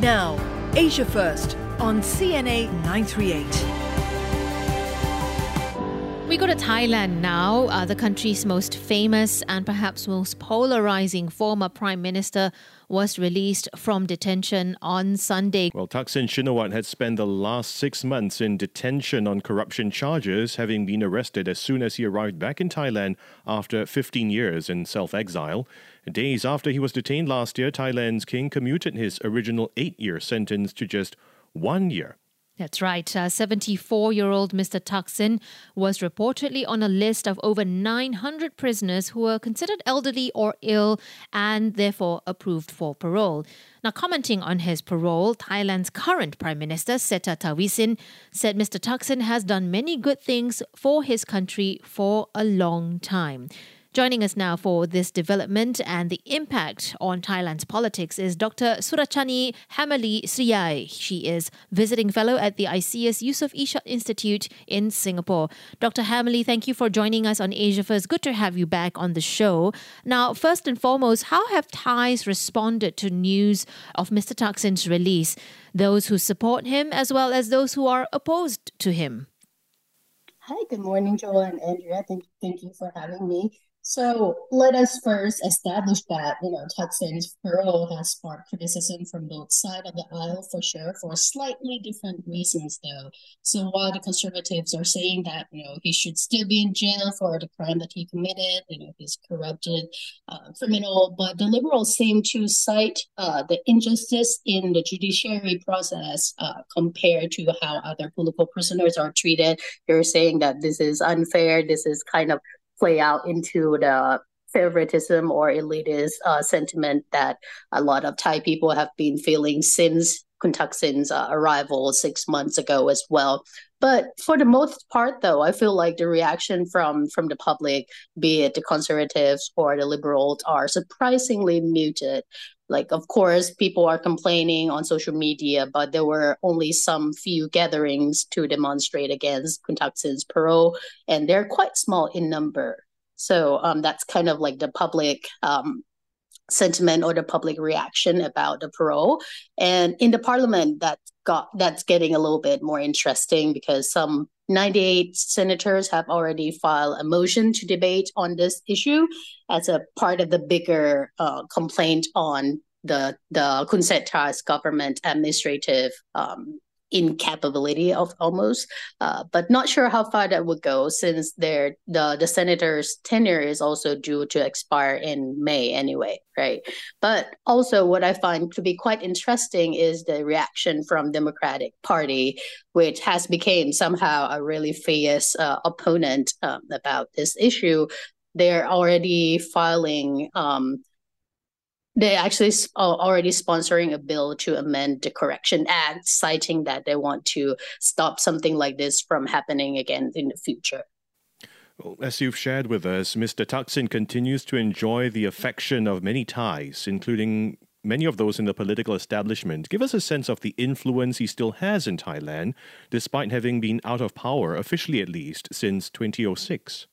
Now, Asia First on CNA 938. We go to Thailand now. Uh, the country's most famous and perhaps most polarizing former prime minister was released from detention on Sunday. Well, Thaksin Shinawatra had spent the last six months in detention on corruption charges, having been arrested as soon as he arrived back in Thailand after 15 years in self exile. Days after he was detained last year, Thailand's king commuted his original eight year sentence to just one year. That's right. 74 uh, year old Mr. Thaksin was reportedly on a list of over 900 prisoners who were considered elderly or ill and therefore approved for parole. Now, commenting on his parole, Thailand's current Prime Minister, Srettha Thavisin, said Mr. Thaksin has done many good things for his country for a long time. Joining us now for this development and the impact on Thailand's politics is Dr. Surachanee Hammerli Sriyai. She is visiting fellow at the ISEAS Yusof Ishak Institute in Singapore. Dr. Hammerli, thank you for joining us on Asia First. Good to have you back on the show. Now, first and foremost, how have Thais responded to news of Mr. Thaksin's release? Those who support him as well as those who are opposed to him. Hi, good morning, Joel and Andrea. Thank, thank you for having me. So let us first establish that, you know, Thaksin's parole has sparked criticism from both sides of the aisle for sure, for slightly different reasons though. So while the conservatives are saying that, you know, he should still be in jail for the crime that he committed, you know, he's corrupted uh, criminal, but the liberals seem to cite uh, the injustice in the judiciary process uh, compared to how other political prisoners are treated. They're saying that this is unfair, this is kind of play out into the favoritism or elitist uh, sentiment that a lot of Thai people have been feeling since Kun Thaksin's uh, arrival six months ago as well. But for the most part, though, I feel like the reaction from from the public, be it the conservatives or the liberals, are surprisingly muted. Like, of course, people are complaining on social media, but there were only some few gatherings to demonstrate against Kun Thaksin's parole, and they're quite small in number. So um, that's kind of like the public um, sentiment or the public reaction about the parole. And in the parliament, that got that's getting a little bit more interesting because some 98 senators have already filed a motion to debate on this issue as a part of the bigger uh, complaint on the the Khun Srettha's government administrative um, incapability of almost, uh, but not sure how far that would go since their the the senator's tenure is also due to expire in May anyway, right? But also, what I find to be quite interesting is the reaction from Democratic Party, which has become somehow a really fierce uh, opponent um, about this issue. They're already filing. Um, they actually are already sponsoring a bill to amend the Correction Act, citing that they want to stop something like this from happening again in the future. Well, as you've shared with us, Mr. Thaksin continues to enjoy the affection of many Thais, including many of those in the political establishment. Give us a sense of the influence he still has in Thailand, despite having been out of power, officially at least, since 2006.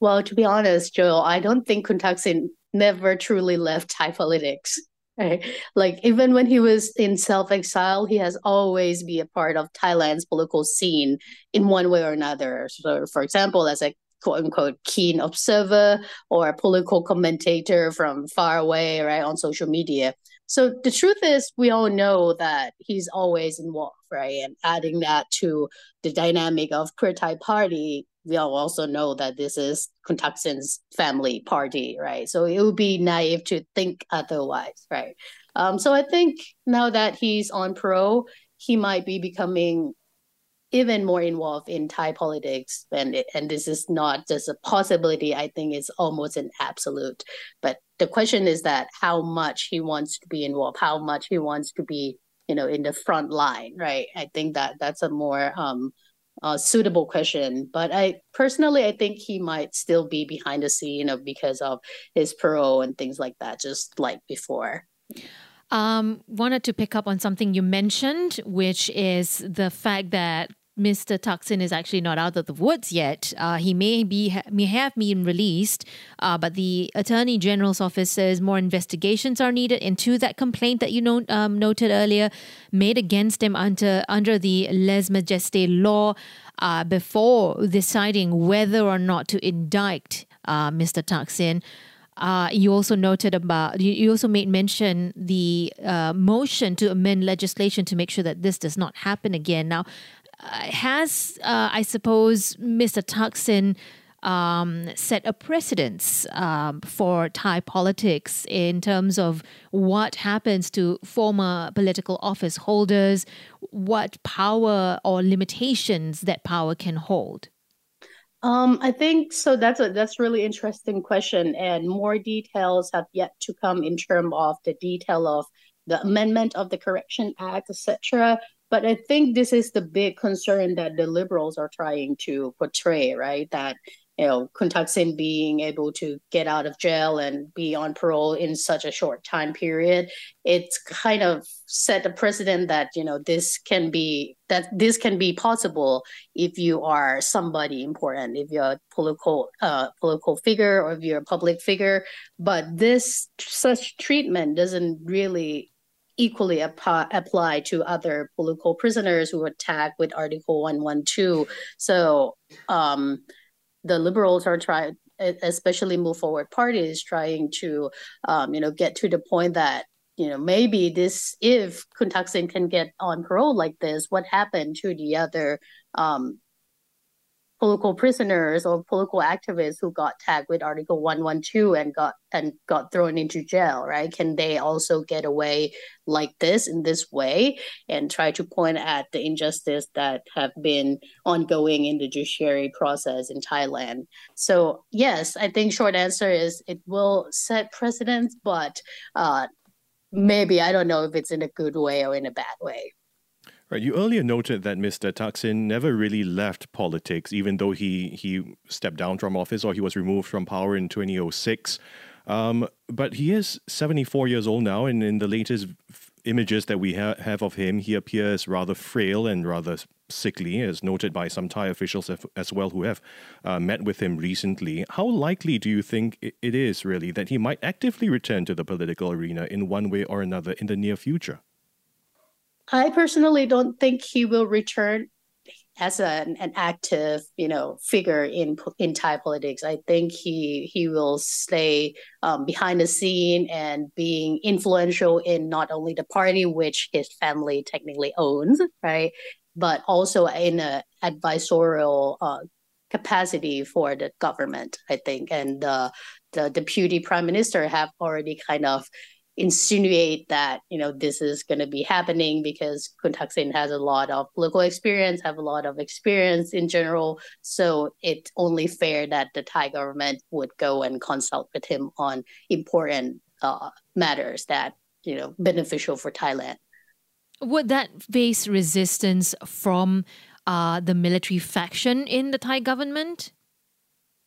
Well, to be honest, Joel, I don't think Kun Thaksin never truly left Thai politics. Right? Like even when he was in self-exile, he has always been a part of Thailand's political scene in one way or another. So, for example, as a quote unquote keen observer or a political commentator from far away, right, on social media. So the truth is, we all know that he's always involved, right? And adding that to the dynamic of Pheu Thai Party, we all also know that this is Kun Thaksin's family party, right? So it would be naive to think otherwise, right? Um, so I think now that he's on pro, he might be becoming even more involved in Thai politics, and and this is not just a possibility. I think it's almost an absolute. But the question is that how much he wants to be involved, how much he wants to be, you know, in the front line, right? I think that that's a more um, uh, suitable question. But I personally, I think he might still be behind the scene know, because of his parole and things like that, just like before. Um, wanted to pick up on something you mentioned, which is the fact that Mr. Thaksin is actually not out of the woods yet. Uh, he may be may have been released, uh, but the Attorney General's office says more investigations are needed into that complaint that you know, um, noted earlier, made against him under under the lese majeste law. Uh, before deciding whether or not to indict uh, Mr. Thaksin. Uh, you also noted about you, you also made mention the uh, motion to amend legislation to make sure that this does not happen again. Now, has uh, I suppose Mr. Thaksin um, set a precedence um, for Thai politics in terms of what happens to former political office holders, what power or limitations that power can hold? Um, I think so. That's a that's really interesting question, and more details have yet to come in terms of the detail of the amendment of the Correction Act, etc. But I think this is the big concern that the liberals are trying to portray, right? That you know, Kun Thaksin being able to get out of jail and be on parole in such a short time period, it's kind of set a precedent that, you know, this can be that this can be possible if you are somebody important, if you're a political uh, political figure or if you're a public figure. But this such treatment doesn't really equally ap- apply to other political prisoners who were tagged with Article 112. So um, the liberals are trying especially move forward parties trying to um, you know get to the point that you know maybe this if Kun Thaksin can get on parole like this what happened to the other um, political prisoners or political activists who got tagged with Article 112 and got and got thrown into jail, right? Can they also get away like this in this way and try to point at the injustice that have been ongoing in the judiciary process in Thailand? So yes, I think short answer is it will set precedents, but uh, maybe I don't know if it's in a good way or in a bad way. Right. You earlier noted that Mr. Thaksin never really left politics, even though he he stepped down from office or he was removed from power in 2006. Um, but he is 74 years old now, and in the latest images that we ha- have of him, he appears rather frail and rather sickly, as noted by some Thai officials as well who have uh, met with him recently. How likely do you think it is really that he might actively return to the political arena in one way or another in the near future? I personally don't think he will return as an, an active, you know, figure in in Thai politics. I think he he will stay um, behind the scene and being influential in not only the party which his family technically owns, right, but also in a advisorial uh, capacity for the government. I think, and the deputy prime minister have already kind of insinuate that you know this is going to be happening because Kun Thaksin has a lot of political experience, have a lot of experience in general. So it's only fair that the Thai government would go and consult with him on important uh, matters that you know beneficial for Thailand. Would that face resistance from uh, the military faction in the Thai government?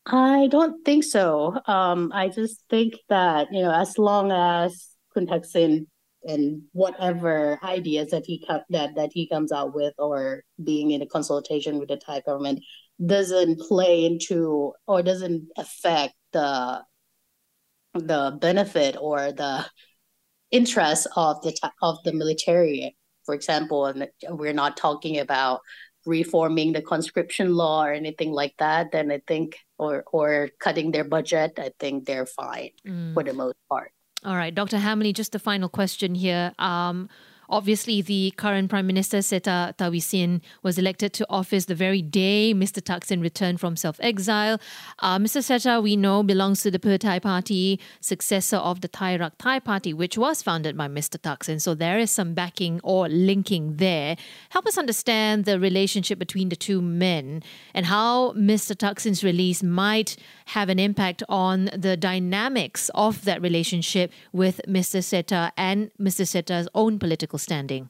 I don't think so. Um, I just think that you know, as long as Kun Thaksin and whatever ideas that he that that he comes out with or being in a consultation with the Thai government doesn't play into or doesn't affect the the benefit or the interest of the of the military for example and we're not talking about reforming the conscription law or anything like that then i think or or cutting their budget i think they're fine mm. for the most part all right, Dr. Hammerli, just a final question here. Um, Obviously, the current Prime Minister Srettha Thavisin was elected to office the very day Mr. Thaksin returned from self exile. Uh, Mr. Srettha, we know, belongs to the Pheu Thai Party, successor of the Thai Rak Thai Party, which was founded by Mr. Thaksin. So there is some backing or linking there. Help us understand the relationship between the two men and how Mr. Thaksin's release might have an impact on the dynamics of that relationship with Mr. Srettha and Mr. Srettha's own political standing?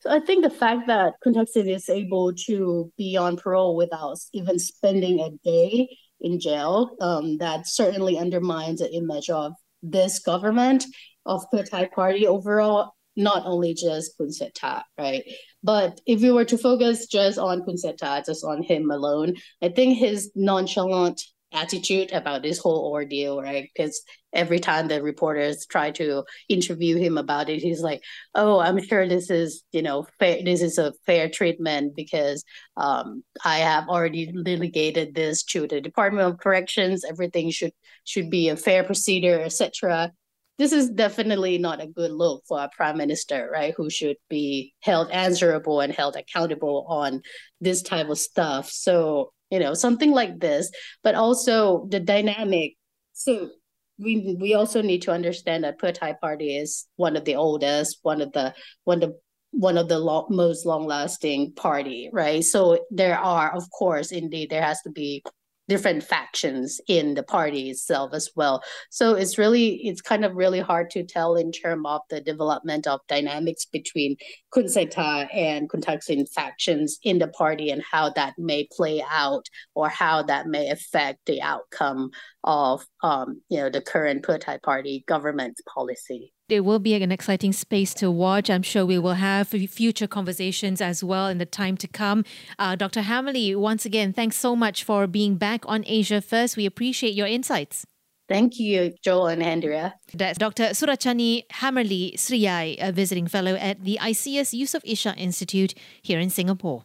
So I think the fact that Kun Thaksin is able to be on parole without even spending a day in jail, um, that certainly undermines the image of this government of the Thai party overall. not only just Kun Srettha, right? But if we were to focus just on Kun Srettha, just on him alone, I think his nonchalant attitude about this whole ordeal, right? Because every time the reporters try to interview him about it, he's like, "Oh, I'm sure this is, you know, fair. This is a fair treatment because um, I have already litigated this to the Department of Corrections. Everything should should be a fair procedure, etc." This is definitely not a good look for a prime minister, right? Who should be held answerable and held accountable on this type of stuff. So you know something like this. But also the dynamic so we we also need to understand that Thai party is one of the oldest one of the one of the one of the most long lasting party right? So there are of course indeed there has to be different factions in the party itself as well. So it's really it's kind of really hard to tell in terms of the development of dynamics between Kun Srettha and Kun Thaksin factions in the party and how that may play out or how that may affect the outcome of um, you know the current Pheu party government policy it will be an exciting space to watch. I'm sure we will have future conversations as well in the time to come. Uh, Dr. Hammerli, once again, thanks so much for being back on Asia First. We appreciate your insights. Thank you, Joel and Andrea. That's Dr. Surachanee Hammerli Sriyai, a visiting fellow at the ISEAS Yusof Ishak Institute here in Singapore.